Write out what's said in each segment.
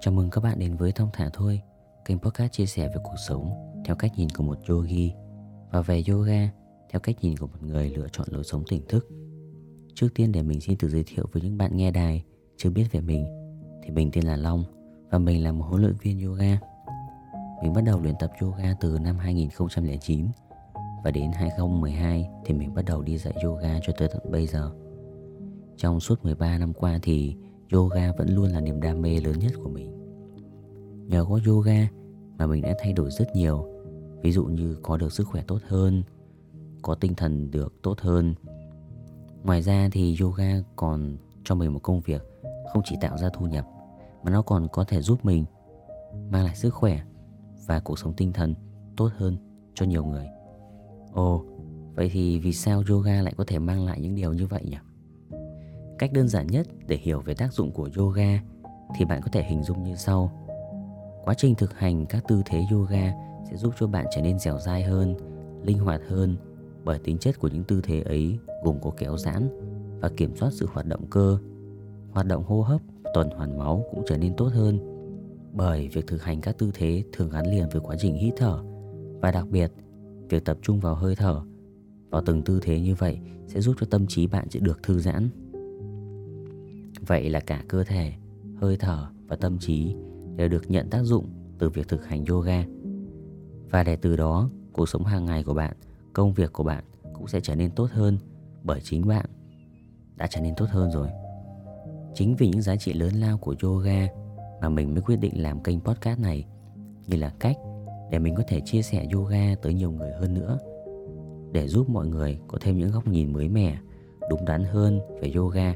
Chào mừng các bạn đến với Thông Thả Thôi, Kênh podcast chia sẻ về cuộc sống Theo cách nhìn của một yogi Và về yoga Theo cách nhìn của một người lựa chọn lối sống tỉnh thức. Trước tiên, để mình xin tự giới thiệu với những bạn nghe đài Chưa biết về mình, Thì mình tên là Long Và mình là một huấn luyện viên yoga. Mình bắt đầu luyện tập yoga từ năm 2009 Và đến 2012 thì mình bắt đầu đi dạy yoga cho tới tận bây giờ. Trong suốt 13 năm qua thì yoga vẫn luôn là niềm đam mê lớn nhất của mình. Nhờ có yoga mà mình đã thay đổi rất nhiều, ví dụ như có được sức khỏe tốt hơn, có tinh thần được tốt hơn. Ngoài ra thì yoga còn cho mình một công việc không chỉ tạo ra thu nhập mà nó còn có thể giúp mình mang lại sức khỏe và cuộc sống tinh thần tốt hơn cho nhiều người. Ồ, vậy thì vì sao yoga lại có thể mang lại những điều như vậy nhỉ? Cách đơn giản nhất để hiểu về tác dụng của yoga thì bạn có thể hình dung như sau. Quá trình thực hành các tư thế yoga sẽ giúp cho bạn trở nên dẻo dai hơn, linh hoạt hơn bởi tính chất của những tư thế ấy gồm có kéo giãn và kiểm soát sự hoạt động cơ. Hoạt động hô hấp, tuần hoàn máu cũng trở nên tốt hơn bởi việc thực hành các tư thế thường gắn liền với quá trình hít thở và đặc biệt việc tập trung vào hơi thở vào từng tư thế như vậy sẽ giúp cho tâm trí bạn sẽ được thư giãn Vậy là cả cơ thể, hơi thở và tâm trí đều được nhận tác dụng từ việc thực hành yoga. Và để từ đó, cuộc sống hàng ngày của bạn, công việc của bạn cũng sẽ trở nên tốt hơn bởi chính bạn đã trở nên tốt hơn rồi. Chính vì những giá trị lớn lao của yoga mà mình mới quyết định làm kênh podcast này như là cách để mình có thể chia sẻ yoga tới nhiều người hơn nữa để giúp mọi người có thêm những góc nhìn mới mẻ, đúng đắn hơn về yoga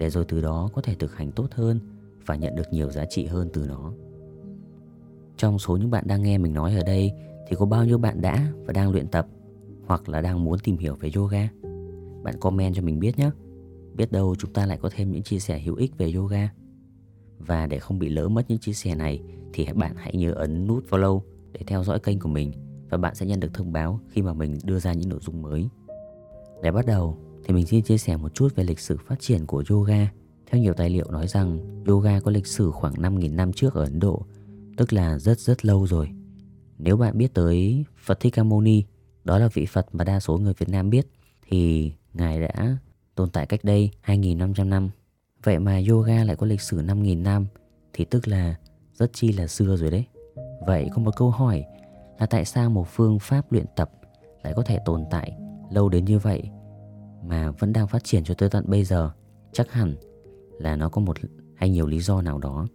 để rồi từ đó có thể thực hành tốt hơn và nhận được nhiều giá trị hơn từ nó. Trong số những bạn đang nghe mình nói ở đây thì có bao nhiêu bạn đã và đang luyện tập hoặc là đang muốn tìm hiểu về yoga? Bạn comment cho mình biết nhé. Biết đâu chúng ta lại có thêm những chia sẻ hữu ích về yoga. Và để không bị lỡ mất những chia sẻ này thì bạn hãy nhớ ấn nút follow để theo dõi kênh của mình và bạn sẽ nhận được thông báo khi mà mình đưa ra những nội dung mới. Để bắt đầu thì mình xin chia sẻ một chút về lịch sử phát triển của yoga. Theo nhiều tài liệu nói rằng yoga có lịch sử khoảng 5.000 năm trước ở Ấn Độ, tức là rất rất lâu rồi. Nếu bạn biết tới Phật Thích Ca Mâu Ni, đó là vị Phật mà đa số người Việt Nam biết, thì Ngài đã tồn tại cách đây 2.500 năm. Vậy mà yoga lại có lịch sử 5.000 năm, thì tức là rất chi là xưa rồi đấy. Vậy có một câu hỏi là tại sao một phương pháp luyện tập lại có thể tồn tại lâu đến như vậy mà vẫn đang phát triển cho tới tận bây giờ, chắc hẳn là nó có một hay nhiều lý do nào đó.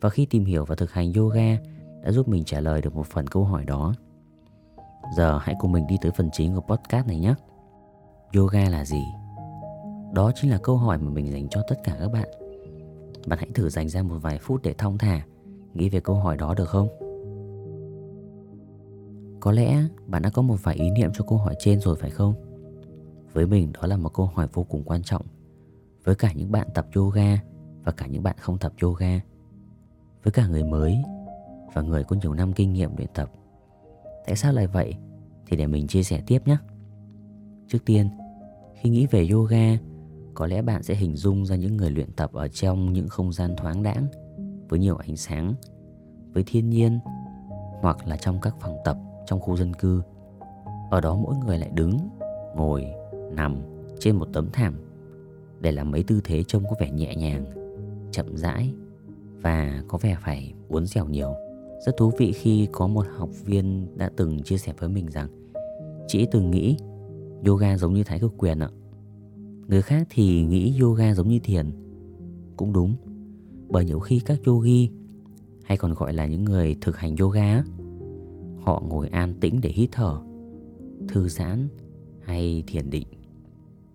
Và khi tìm hiểu và thực hành yoga đã giúp mình trả lời được một phần câu hỏi đó. Giờ hãy cùng mình đi tới phần chính của podcast này nhé. Yoga là gì? Đó chính là câu hỏi mà mình dành cho tất cả các bạn. Bạn hãy thử dành ra một vài phút để thong thả, nghĩ về câu hỏi đó được không? Có lẽ bạn đã có một vài ý niệm cho câu hỏi trên rồi phải không? Với mình đó là một câu hỏi vô cùng quan trọng. Với cả những bạn tập yoga Và cả những bạn không tập yoga, Với cả người mới Và người có nhiều năm kinh nghiệm luyện tập, Tại sao lại vậy? Thì để mình chia sẻ tiếp nhé. Trước tiên, Khi nghĩ về yoga, Có lẽ bạn sẽ hình dung ra những người luyện tập Ở trong những không gian thoáng đãng, Với nhiều ánh sáng, Với thiên nhiên, Hoặc là trong các phòng tập Trong khu dân cư. Ở đó mỗi người lại đứng, Ngồi nằm trên một tấm thảm để làm mấy tư thế trông có vẻ nhẹ nhàng, chậm rãi và có vẻ phải uốn dẻo nhiều. Rất thú vị khi có một học viên đã từng chia sẻ với mình rằng chị từng nghĩ yoga giống như thái cực quyền ạ. Người khác thì nghĩ yoga giống như thiền. Cũng đúng, bởi nhiều khi các yogi hay còn gọi là những người thực hành yoga họ ngồi an tĩnh để hít thở, thư giãn hay thiền định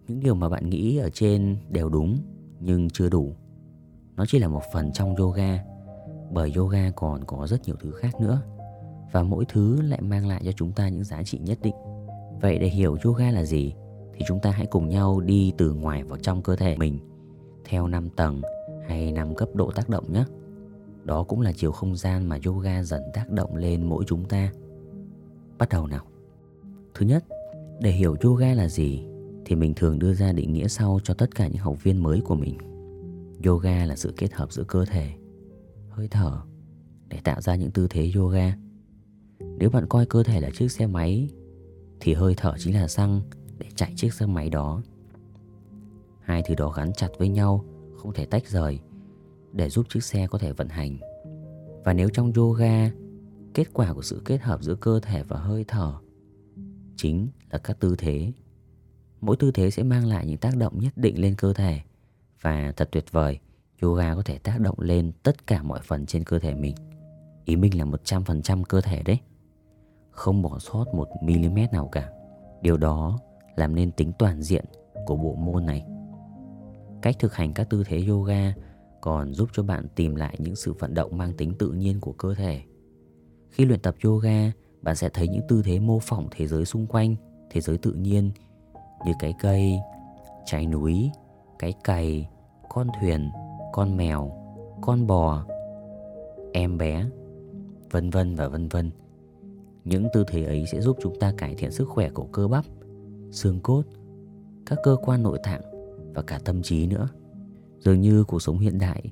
những điều mà bạn nghĩ ở trên đều đúng, nhưng chưa đủ. Nó chỉ là một phần trong yoga, bởi yoga còn có rất nhiều thứ khác nữa, và mỗi thứ lại mang lại cho chúng ta những giá trị nhất định. Vậy để hiểu yoga là gì, thì chúng ta hãy cùng nhau đi từ ngoài vào trong cơ thể mình, theo 5 tầng hay 5 cấp độ tác động nhé. Đó cũng là chiều không gian mà yoga dần tác động lên mỗi chúng ta. Bắt đầu nào. Thứ nhất, để hiểu yoga là gì thì mình thường đưa ra định nghĩa sau cho tất cả những học viên mới của mình. Yoga là sự kết hợp giữa cơ thể, hơi thở để tạo ra những tư thế yoga. Nếu bạn coi cơ thể là chiếc xe máy thì hơi thở chính là xăng để chạy chiếc xe máy đó. Hai thứ đó gắn chặt với nhau, không thể tách rời để giúp chiếc xe có thể vận hành. Và nếu trong yoga, kết quả của sự kết hợp giữa cơ thể và hơi thở chính là các tư thế. Mỗi tư thế sẽ mang lại những tác động nhất định lên cơ thể và thật tuyệt vời, yoga có thể tác động lên tất cả mọi phần trên cơ thể mình. Ý mình là 100% cơ thể đấy. Không bỏ sót một mm nào cả. Điều đó làm nên tính toàn diện của bộ môn này. Cách thực hành các tư thế yoga còn giúp cho bạn tìm lại những sự vận động mang tính tự nhiên của cơ thể. Khi luyện tập yoga, bạn sẽ thấy những tư thế mô phỏng thế giới xung quanh, thế giới tự nhiên như cái cây, trái núi, cái cày, con thuyền, con mèo, con bò, em bé, vân vân và vân vân. Những tư thế ấy sẽ giúp chúng ta cải thiện sức khỏe của cơ bắp, xương cốt, các cơ quan nội tạng và cả tâm trí nữa. Dường như cuộc sống hiện đại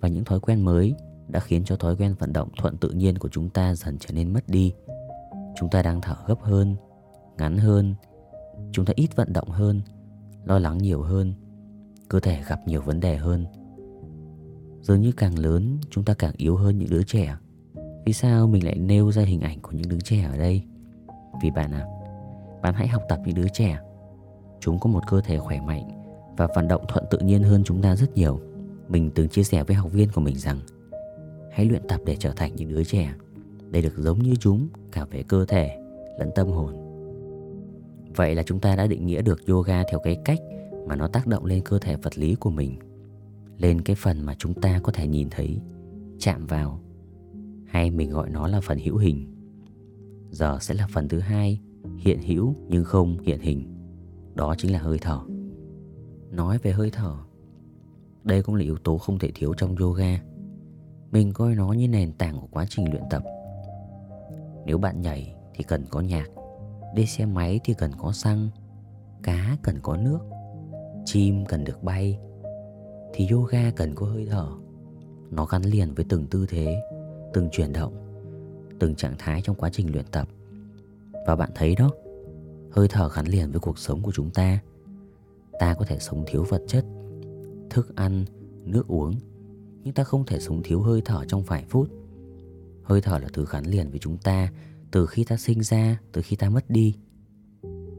và những thói quen mới đã khiến cho thói quen vận động thuận tự nhiên của chúng ta dần trở nên mất đi. Chúng ta đang thở gấp hơn, ngắn hơn, chúng ta ít vận động hơn, lo lắng nhiều hơn, cơ thể gặp nhiều vấn đề hơn. Dường như càng lớn chúng ta càng yếu hơn những đứa trẻ. Vì sao mình lại nêu ra hình ảnh của những đứa trẻ ở đây? Vì bạn à, bạn hãy học tập những đứa trẻ. Chúng có một cơ thể khỏe mạnh và vận động thuận tự nhiên hơn chúng ta rất nhiều. Mình từng chia sẻ với học viên của mình rằng hãy luyện tập để trở thành những đứa trẻ để được giống như chúng cả về cơ thể lẫn tâm hồn. Vậy là chúng ta đã định nghĩa được yoga theo cái cách mà nó tác động lên cơ thể vật lý của mình, lên cái phần mà chúng ta có thể nhìn thấy, chạm vào, hay mình gọi nó là phần hữu hình. Giờ sẽ là phần thứ hai, hiện hữu nhưng không hiện hình. Đó chính là hơi thở. Nói về hơi thở, đây cũng là yếu tố không thể thiếu trong yoga. Mình coi nó như nền tảng của quá trình luyện tập. Nếu bạn nhảy thì cần có nhạc, đi xe máy thì cần có xăng, cá cần có nước, chim cần được bay, thì yoga cần có hơi thở. Nó gắn liền với từng tư thế, từng chuyển động, từng trạng thái trong quá trình luyện tập. Và bạn thấy đó, hơi thở gắn liền với cuộc sống của chúng ta ta có thể sống thiếu vật chất thức ăn nước uống nhưng ta không thể sống thiếu hơi thở trong vài phút hơi thở là thứ gắn liền với chúng ta từ khi ta sinh ra từ khi ta mất đi.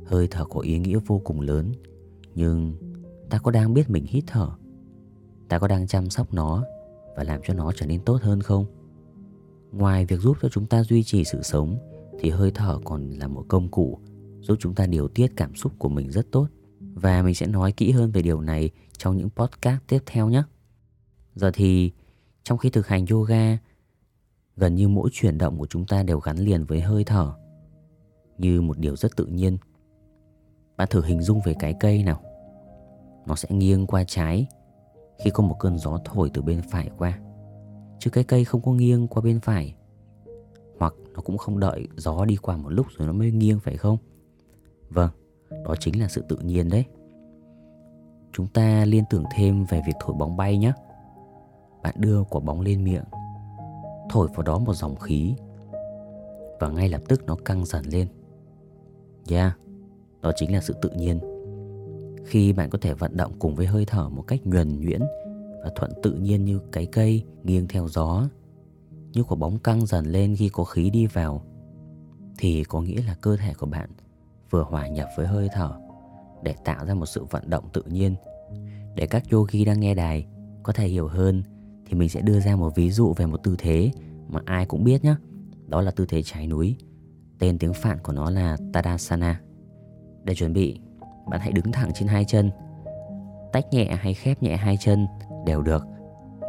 Hơi thở có ý nghĩa vô cùng lớn nhưng ta có đang biết mình hít thở? Ta có đang chăm sóc nó và làm cho nó trở nên tốt hơn không? Ngoài việc giúp cho chúng ta duy trì sự sống thì hơi thở còn là một công cụ giúp chúng ta điều tiết cảm xúc của mình rất tốt. Và mình sẽ nói kỹ hơn về điều này trong những podcast tiếp theo nhé. Giờ thì trong khi thực hành yoga, gần như mỗi chuyển động của chúng ta đều gắn liền với hơi thở, như một điều rất tự nhiên. Bạn thử hình dung về cái cây nào. Nó sẽ nghiêng qua trái khi có một cơn gió thổi từ bên phải qua. Chứ cái cây không có nghiêng qua bên phải. Hoặc nó cũng không đợi gió đi qua một lúc rồi nó mới nghiêng phải không? Vâng, đó chính là sự tự nhiên đấy Chúng ta liên tưởng thêm về việc thổi bóng bay nhé Bạn đưa quả bóng lên miệng Thổi vào đó một dòng khí Và ngay lập tức nó căng dần lên Yeah, đó chính là sự tự nhiên Khi bạn có thể vận động cùng với hơi thở một cách nhuần nhuyễn Và thuận tự nhiên như cái cây nghiêng theo gió Như quả bóng căng dần lên khi có khí đi vào Thì có nghĩa là cơ thể của bạn vừa hòa nhập với hơi thở để tạo ra một sự vận động tự nhiên. Để các yogi đang nghe đài có thể hiểu hơn thì mình sẽ đưa ra một ví dụ về một tư thế mà ai cũng biết nhé. Đó là tư thế trái núi. Tên tiếng Phạn của nó là Tadasana. Để chuẩn bị, bạn hãy đứng thẳng trên hai chân. Tách nhẹ hay khép nhẹ hai chân đều được,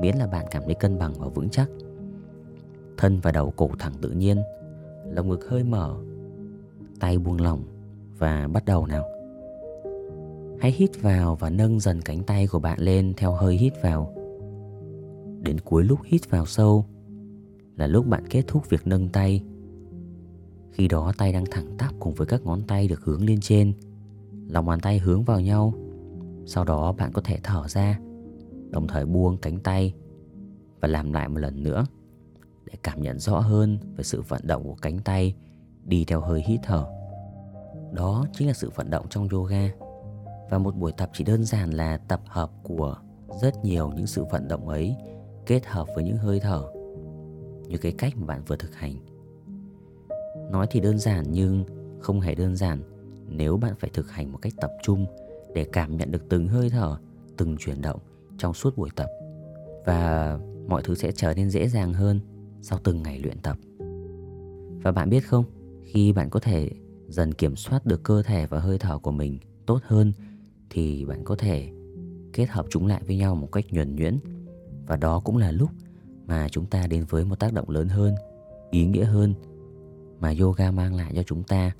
miễn là bạn cảm thấy cân bằng và vững chắc. Thân và đầu cổ thẳng tự nhiên, lồng ngực hơi mở, tay buông lỏng và bắt đầu nào. Hãy hít vào và nâng dần cánh tay của bạn lên theo hơi hít vào. Đến cuối lúc hít vào sâu là lúc bạn kết thúc việc nâng tay. Khi đó tay đang thẳng tắp cùng với các ngón tay được hướng lên trên, lòng bàn tay hướng vào nhau. Sau đó bạn có thể thở ra, đồng thời buông cánh tay và làm lại một lần nữa để cảm nhận rõ hơn về sự vận động của cánh tay đi theo hơi hít thở. Đó chính là sự vận động trong yoga. Và một buổi tập chỉ đơn giản là tập hợp của rất nhiều những sự vận động ấy kết hợp với những hơi thở như cái cách mà bạn vừa thực hành. Nói thì đơn giản nhưng không hề đơn giản nếu bạn phải thực hành một cách tập trung để cảm nhận được từng hơi thở, từng chuyển động trong suốt buổi tập. Và mọi thứ sẽ trở nên dễ dàng hơn sau từng ngày luyện tập. Và bạn biết không, khi bạn có thể dần kiểm soát được cơ thể và hơi thở của mình tốt hơn thì bạn có thể kết hợp chúng lại với nhau một cách nhuần nhuyễn và đó cũng là lúc mà chúng ta đến với một tác động lớn hơn ý nghĩa hơn mà yoga mang lại cho chúng ta.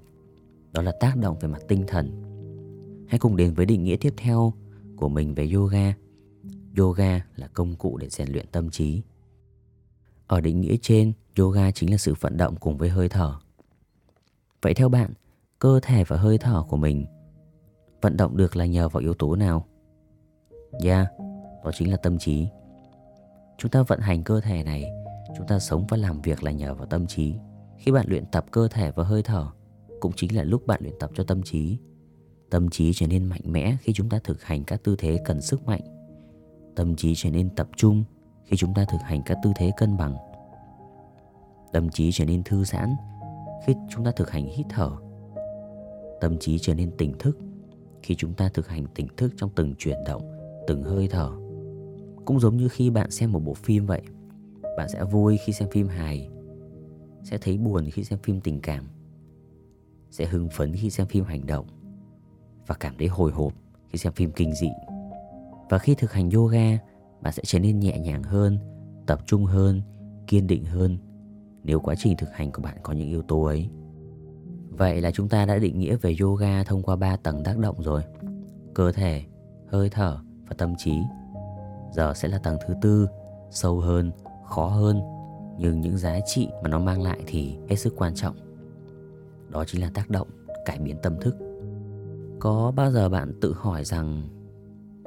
Đó là tác động về mặt tinh thần. Hãy cùng đến với định nghĩa tiếp theo của mình về yoga. Yoga là công cụ để rèn luyện tâm trí. Ở định nghĩa trên yoga chính là sự vận động cùng với hơi thở. Vậy theo bạn cơ thể và hơi thở của mình vận động được là nhờ vào yếu tố nào? Yeah, đó chính là tâm trí. Chúng ta vận hành cơ thể này, chúng ta sống và làm việc là nhờ vào tâm trí. Khi bạn luyện tập cơ thể và hơi thở, cũng chính là lúc bạn luyện tập cho tâm trí. Tâm trí trở nên mạnh mẽ khi chúng ta thực hành các tư thế cần sức mạnh. Tâm trí trở nên tập trung khi chúng ta thực hành các tư thế cân bằng. Tâm trí trở nên thư giãn khi chúng ta thực hành hít thở. Tâm trí trở nên tỉnh thức khi chúng ta thực hành tỉnh thức trong từng chuyển động từng hơi thở cũng giống như khi bạn xem một bộ phim vậy. Bạn sẽ vui khi xem phim hài, sẽ thấy buồn khi xem phim tình cảm, sẽ hưng phấn khi xem phim hành động, và cảm thấy hồi hộp khi xem phim kinh dị. Và khi thực hành yoga, bạn sẽ trở nên nhẹ nhàng hơn, tập trung hơn, kiên định hơn nếu quá trình thực hành của bạn có những yếu tố ấy. Vậy là chúng ta đã định nghĩa về yoga thông qua ba tầng tác động rồi. Cơ thể, hơi thở và tâm trí. Giờ sẽ là tầng thứ tư, sâu hơn, khó hơn, nhưng những giá trị mà nó mang lại thì hết sức quan trọng. Đó chính là tác động, cải biến tâm thức. Có bao giờ bạn tự hỏi rằng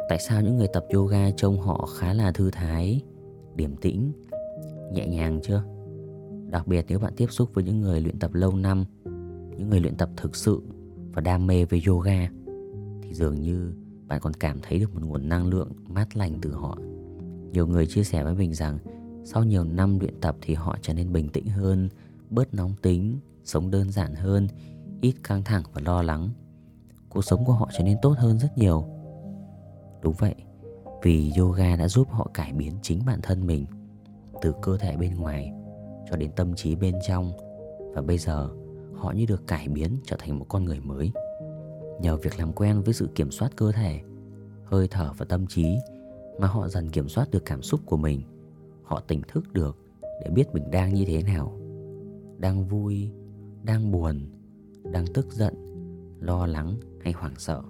tại sao những người tập yoga trông họ khá là thư thái, điềm tĩnh, nhẹ nhàng chưa? Đặc biệt nếu bạn tiếp xúc với những người luyện tập lâu năm, những người luyện tập thực sự và đam mê với yoga thì dường như bạn còn cảm thấy được một nguồn năng lượng mát lành từ họ. Nhiều người chia sẻ với mình rằng sau nhiều năm luyện tập thì họ trở nên bình tĩnh hơn, bớt nóng tính, sống đơn giản hơn, ít căng thẳng và lo lắng. Cuộc sống của họ trở nên tốt hơn rất nhiều. Đúng vậy, vì yoga đã giúp họ cải biến chính bản thân mình từ cơ thể bên ngoài cho đến tâm trí bên trong và bây giờ họ như được cải biến trở thành một con người mới. Nhờ việc làm quen với sự kiểm soát cơ thể, hơi thở và tâm trí mà họ dần kiểm soát được cảm xúc của mình. Họ tỉnh thức được để biết mình đang như thế nào. Đang vui, đang buồn, đang tức giận, lo lắng hay hoảng sợ.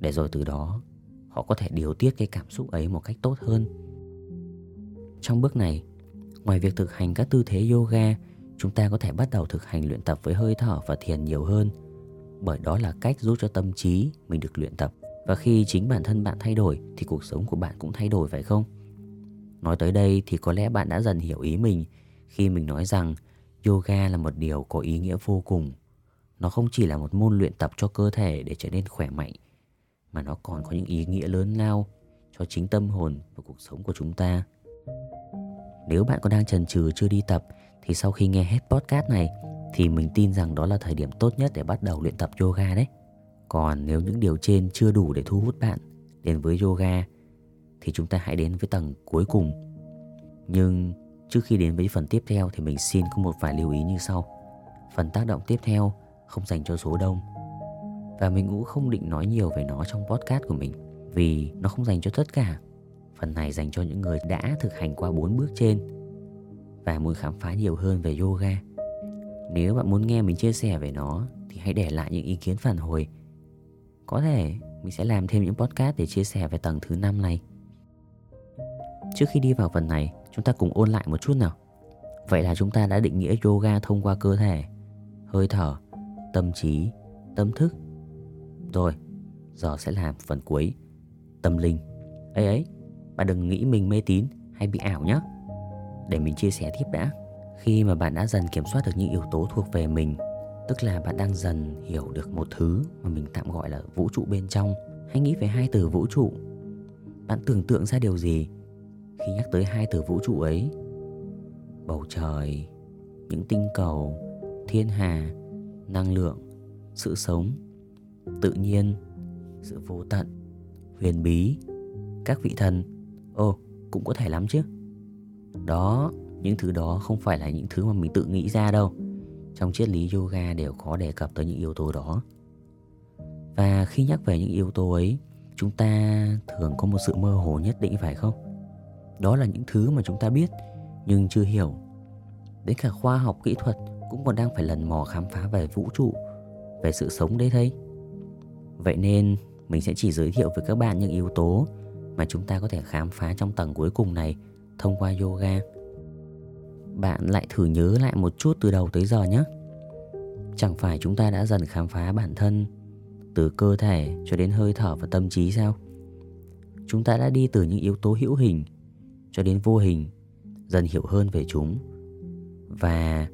Để rồi từ đó họ có thể điều tiết cái cảm xúc ấy một cách tốt hơn. Trong bước này, ngoài việc thực hành các tư thế yoga, chúng ta có thể bắt đầu thực hành luyện tập với hơi thở và thiền nhiều hơn – bởi đó là cách giúp cho tâm trí mình được luyện tập. Và khi chính bản thân bạn thay đổi, thì cuộc sống của bạn cũng thay đổi, phải không? Nói tới đây thì có lẽ bạn đã dần hiểu ý mình khi mình nói rằng yoga là một điều có ý nghĩa vô cùng. Nó không chỉ là một môn luyện tập cho cơ thể để trở nên khỏe mạnh, mà nó còn có những ý nghĩa lớn lao cho chính tâm hồn và cuộc sống của chúng ta. Nếu bạn còn đang chần chừ chưa đi tập, thì sau khi nghe hết podcast này thì mình tin rằng đó là thời điểm tốt nhất để bắt đầu luyện tập yoga đấy. Còn nếu những điều trên chưa đủ để thu hút bạn đến với yoga, thì chúng ta hãy đến với tầng cuối cùng. Nhưng trước khi đến với phần tiếp theo thì mình xin có một vài lưu ý như sau. Phần tác động tiếp theo, không dành cho số đông. Và mình cũng không định nói nhiều về nó trong podcast của mình, vì nó không dành cho tất cả. Phần này dành cho những người đã thực hành qua bốn bước trên và muốn khám phá nhiều hơn về yoga nếu bạn muốn nghe mình chia sẻ về nó thì hãy để lại những ý kiến phản hồi. Có thể mình sẽ làm thêm những podcast để chia sẻ về tầng thứ 5 này. Trước khi đi vào phần này, chúng ta cùng ôn lại một chút nào. Vậy là chúng ta đã định nghĩa yoga thông qua cơ thể, hơi thở, tâm trí, tâm thức. Rồi, giờ sẽ làm phần cuối, tâm linh. Ấy ấy, bạn đừng nghĩ mình mê tín hay bị ảo nhé. Để mình chia sẻ tiếp đã. Khi mà bạn đã dần kiểm soát được những yếu tố thuộc về mình, tức là bạn đang dần hiểu được một thứ mà mình tạm gọi là vũ trụ bên trong. Hãy nghĩ về hai từ vũ trụ. Bạn tưởng tượng ra điều gì khi nhắc tới hai từ vũ trụ ấy? Bầu trời, những tinh cầu, thiên hà, năng lượng, sự sống, tự nhiên, sự vô tận, huyền bí, các vị thần. Ồ, cũng có thể lắm chứ. Đó, những thứ đó không phải là những thứ mà mình tự nghĩ ra đâu. Trong triết lý yoga đều có đề cập tới những yếu tố đó. Và khi nhắc về những yếu tố ấy, chúng ta thường có một sự mơ hồ nhất định phải không? Đó là những thứ mà chúng ta biết nhưng chưa hiểu. Đến cả khoa học kỹ thuật cũng còn đang phải lần mò khám phá về vũ trụ, về sự sống đấy thấy. Vậy nên mình sẽ chỉ giới thiệu với các bạn những yếu tố mà chúng ta có thể khám phá trong tầng cuối cùng này thông qua yoga. Bạn lại thử nhớ lại một chút từ đầu tới giờ nhé. Chẳng phải chúng ta đã dần khám phá bản thân từ cơ thể cho đến hơi thở và tâm trí sao? Chúng ta đã đi từ những yếu tố hữu hình cho đến vô hình, dần hiểu hơn về chúng. Và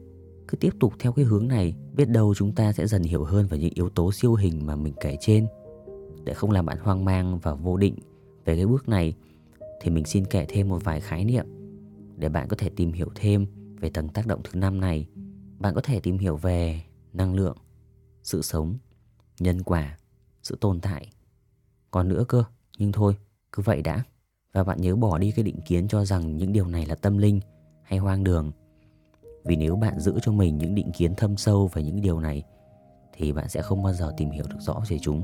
cứ tiếp tục theo cái hướng này, biết đâu chúng ta sẽ dần hiểu hơn về những yếu tố siêu hình mà mình kể trên. Để không làm bạn hoang mang và vô định về cái bước này thì mình xin kể thêm một vài khái niệm để bạn có thể tìm hiểu thêm về tầng tác động thứ năm này. Bạn có thể tìm hiểu về năng lượng, sự sống, nhân quả, sự tồn tại. Còn nữa cơ, nhưng thôi, cứ vậy đã. Và bạn nhớ bỏ đi cái định kiến cho rằng những điều này là tâm linh hay hoang đường. Vì nếu bạn giữ cho mình những định kiến thâm sâu về những điều này thì bạn sẽ không bao giờ tìm hiểu được rõ về chúng.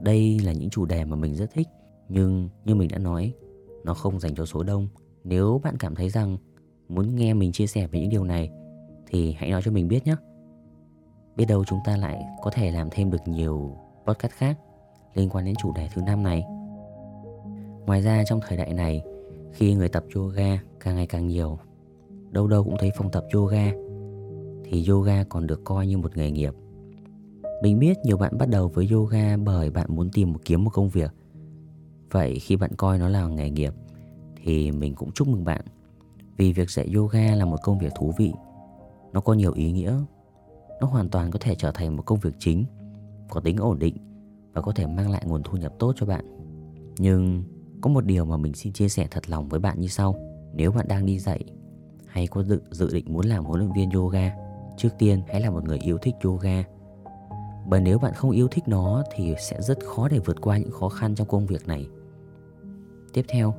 Đây là những chủ đề mà mình rất thích nhưng như mình đã nói, nó không dành cho số đông. Nếu bạn cảm thấy rằng muốn nghe mình chia sẻ về những điều này thì hãy nói cho mình biết nhé. Biết đâu chúng ta lại có thể làm thêm được nhiều podcast khác liên quan đến chủ đề thứ năm này. Ngoài ra trong thời đại này, khi người tập yoga càng ngày càng nhiều, đâu đâu cũng thấy phòng tập yoga, thì yoga còn được coi như một nghề nghiệp. Mình biết nhiều bạn bắt đầu với yoga bởi bạn muốn tìm một kiếm một công việc – Vậy khi bạn coi nó là nghề nghiệp thì mình cũng chúc mừng bạn vì việc dạy yoga là một công việc thú vị. Nó có nhiều ý nghĩa. Nó hoàn toàn có thể trở thành một công việc chính, có tính ổn định và có thể mang lại nguồn thu nhập tốt cho bạn. Nhưng có một điều mà mình xin chia sẻ thật lòng với bạn như sau. Nếu bạn đang đi dạy hay có dự, dự định muốn làm huấn luyện viên yoga, trước tiên hãy là một người yêu thích yoga bởi nếu bạn không yêu thích nó thì sẽ rất khó để vượt qua những khó khăn trong công việc này tiếp theo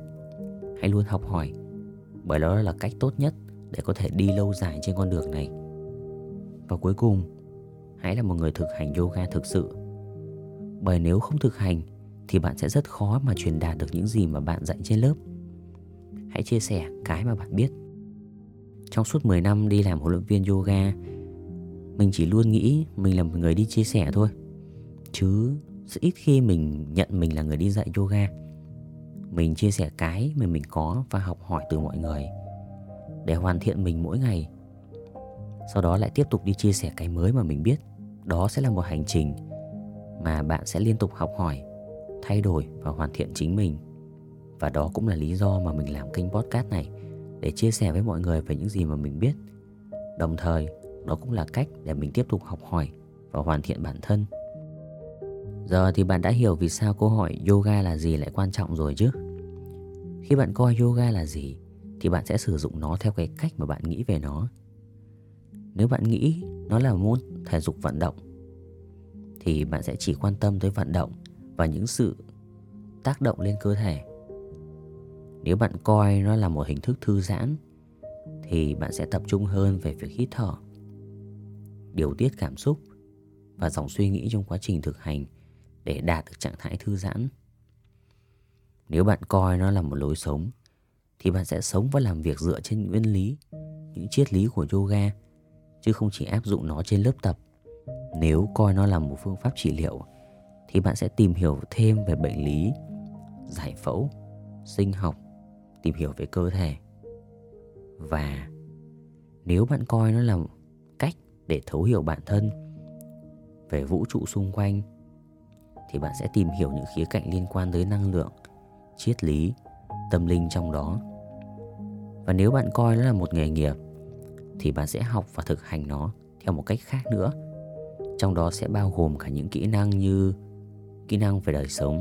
hãy luôn học hỏi, bởi đó là cách tốt nhất để có thể đi lâu dài trên con đường này. Và cuối cùng, hãy là một người thực hành yoga thực sự. Bởi nếu không thực hành, thì bạn sẽ rất khó mà truyền đạt được những gì mà bạn dạy trên lớp. Hãy chia sẻ cái mà bạn biết. Trong suốt 10 năm đi làm huấn luyện viên yoga, mình chỉ luôn nghĩ mình là một người đi chia sẻ thôi. Chứ, rất ít khi mình nhận mình là người đi dạy yoga mình chia sẻ cái mà mình có và học hỏi từ mọi người. Để hoàn thiện mình mỗi ngày, sau đó lại tiếp tục đi chia sẻ cái mới mà mình biết. Đó sẽ là một hành trình mà bạn sẽ liên tục học hỏi, thay đổi và hoàn thiện chính mình. Và đó cũng là lý do mà mình làm kênh podcast này, để chia sẻ với mọi người về những gì mà mình biết. Đồng thời, đó cũng là cách để mình tiếp tục học hỏi và hoàn thiện bản thân. Giờ thì bạn đã hiểu vì sao câu hỏi yoga là gì lại quan trọng rồi chứ. Khi bạn coi yoga là gì, Thì bạn sẽ sử dụng nó theo cái cách mà bạn nghĩ về nó. Nếu bạn nghĩ nó là môn thể dục vận động, Thì bạn sẽ chỉ quan tâm tới vận động Và những sự tác động lên cơ thể. Nếu bạn coi nó là một hình thức thư giãn, Thì bạn sẽ tập trung hơn về việc hít thở, Điều tiết cảm xúc Và dòng suy nghĩ trong quá trình thực hành để đạt được trạng thái thư giãn. Nếu bạn coi nó là một lối sống thì bạn sẽ sống và làm việc dựa trên nguyên lý, những triết lý của yoga chứ không chỉ áp dụng nó trên lớp tập. Nếu coi nó là một phương pháp trị liệu thì bạn sẽ tìm hiểu thêm về bệnh lý, giải phẫu, sinh học, tìm hiểu về cơ thể. Và nếu bạn coi nó là cách để thấu hiểu bản thân về vũ trụ xung quanh thì bạn sẽ tìm hiểu những khía cạnh liên quan tới năng lượng, triết lý, tâm linh trong đó. Và nếu bạn coi nó là một nghề nghiệp thì bạn sẽ học và thực hành nó theo một cách khác nữa. Trong đó sẽ bao gồm cả những kỹ năng như kỹ năng về đời sống,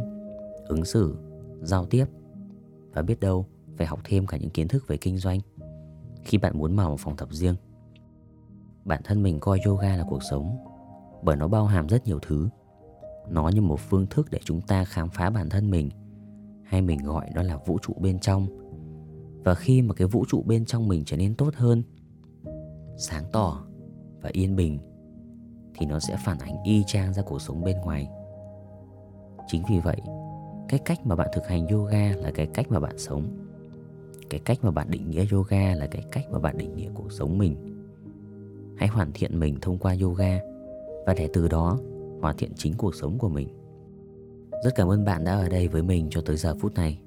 ứng xử, giao tiếp và biết đâu phải học thêm cả những kiến thức về kinh doanh khi bạn muốn mở một phòng tập riêng. Bản thân mình coi yoga là cuộc sống bởi nó bao hàm rất nhiều thứ. Nó như một phương thức để chúng ta khám phá bản thân mình hay mình gọi nó là vũ trụ bên trong. Và khi mà cái vũ trụ bên trong mình trở nên tốt hơn, sáng tỏ và yên bình thì nó sẽ phản ánh y chang ra cuộc sống bên ngoài. Chính vì vậy, cái cách mà bạn thực hành yoga là cái cách mà bạn sống. Cái cách mà bạn định nghĩa yoga là cái cách mà bạn định nghĩa cuộc sống mình. Hãy hoàn thiện mình thông qua yoga và để từ đó hoàn thiện chính cuộc sống của mình. Rất cảm ơn bạn đã ở đây với mình cho tới giờ phút này.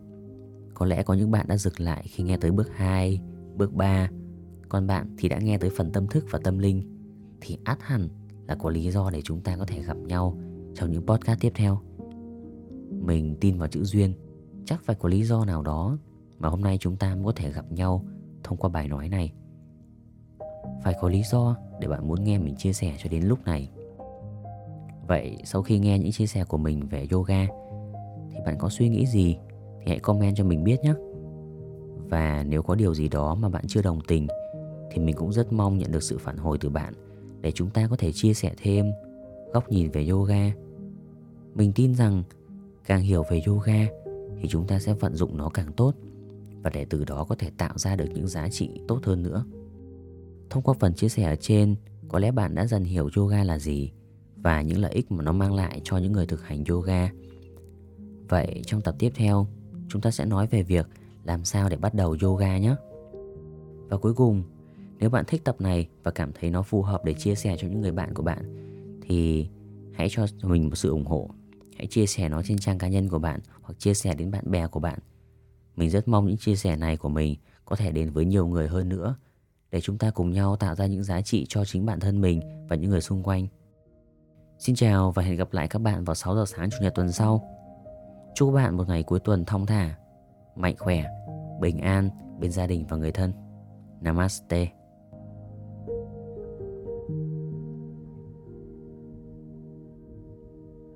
Có lẽ có những bạn đã dừng lại khi nghe tới bước 2, bước 3, còn bạn thì đã nghe tới phần tâm thức và tâm linh thì át hẳn là có lý do để chúng ta có thể gặp nhau trong những podcast tiếp theo. Mình tin vào chữ duyên, chắc phải có lý do nào đó mà hôm nay chúng ta mới có thể gặp nhau thông qua bài nói này. Phải có lý do để bạn muốn nghe mình chia sẻ cho đến lúc này. Vậy sau khi nghe những chia sẻ của mình về yoga thì bạn có suy nghĩ gì thì hãy comment cho mình biết nhé. Và nếu có điều gì đó mà bạn chưa đồng tình thì mình cũng rất mong nhận được sự phản hồi từ bạn để chúng ta có thể chia sẻ thêm góc nhìn về yoga. Mình tin rằng càng hiểu về yoga thì chúng ta sẽ vận dụng nó càng tốt và để từ đó có thể tạo ra được những giá trị tốt hơn nữa. Thông qua phần chia sẻ ở trên, có lẽ bạn đã dần hiểu yoga là gì và những lợi ích mà nó mang lại cho những người thực hành yoga. Vậy trong tập tiếp theo, chúng ta sẽ nói về việc làm sao để bắt đầu yoga nhé. Và cuối cùng, nếu bạn thích tập này và cảm thấy nó phù hợp để chia sẻ cho những người bạn của bạn thì hãy cho mình một sự ủng hộ. Hãy chia sẻ nó trên trang cá nhân của bạn hoặc chia sẻ đến bạn bè của bạn. Mình rất mong những chia sẻ này của mình có thể đến với nhiều người hơn nữa để chúng ta cùng nhau tạo ra những giá trị cho chính bản thân mình và những người xung quanh. Xin chào và hẹn gặp lại các bạn vào 6 giờ sáng Chủ nhật tuần sau. Chúc các bạn một ngày cuối tuần thong thả, mạnh khỏe, bình an bên gia đình và người thân. Namaste.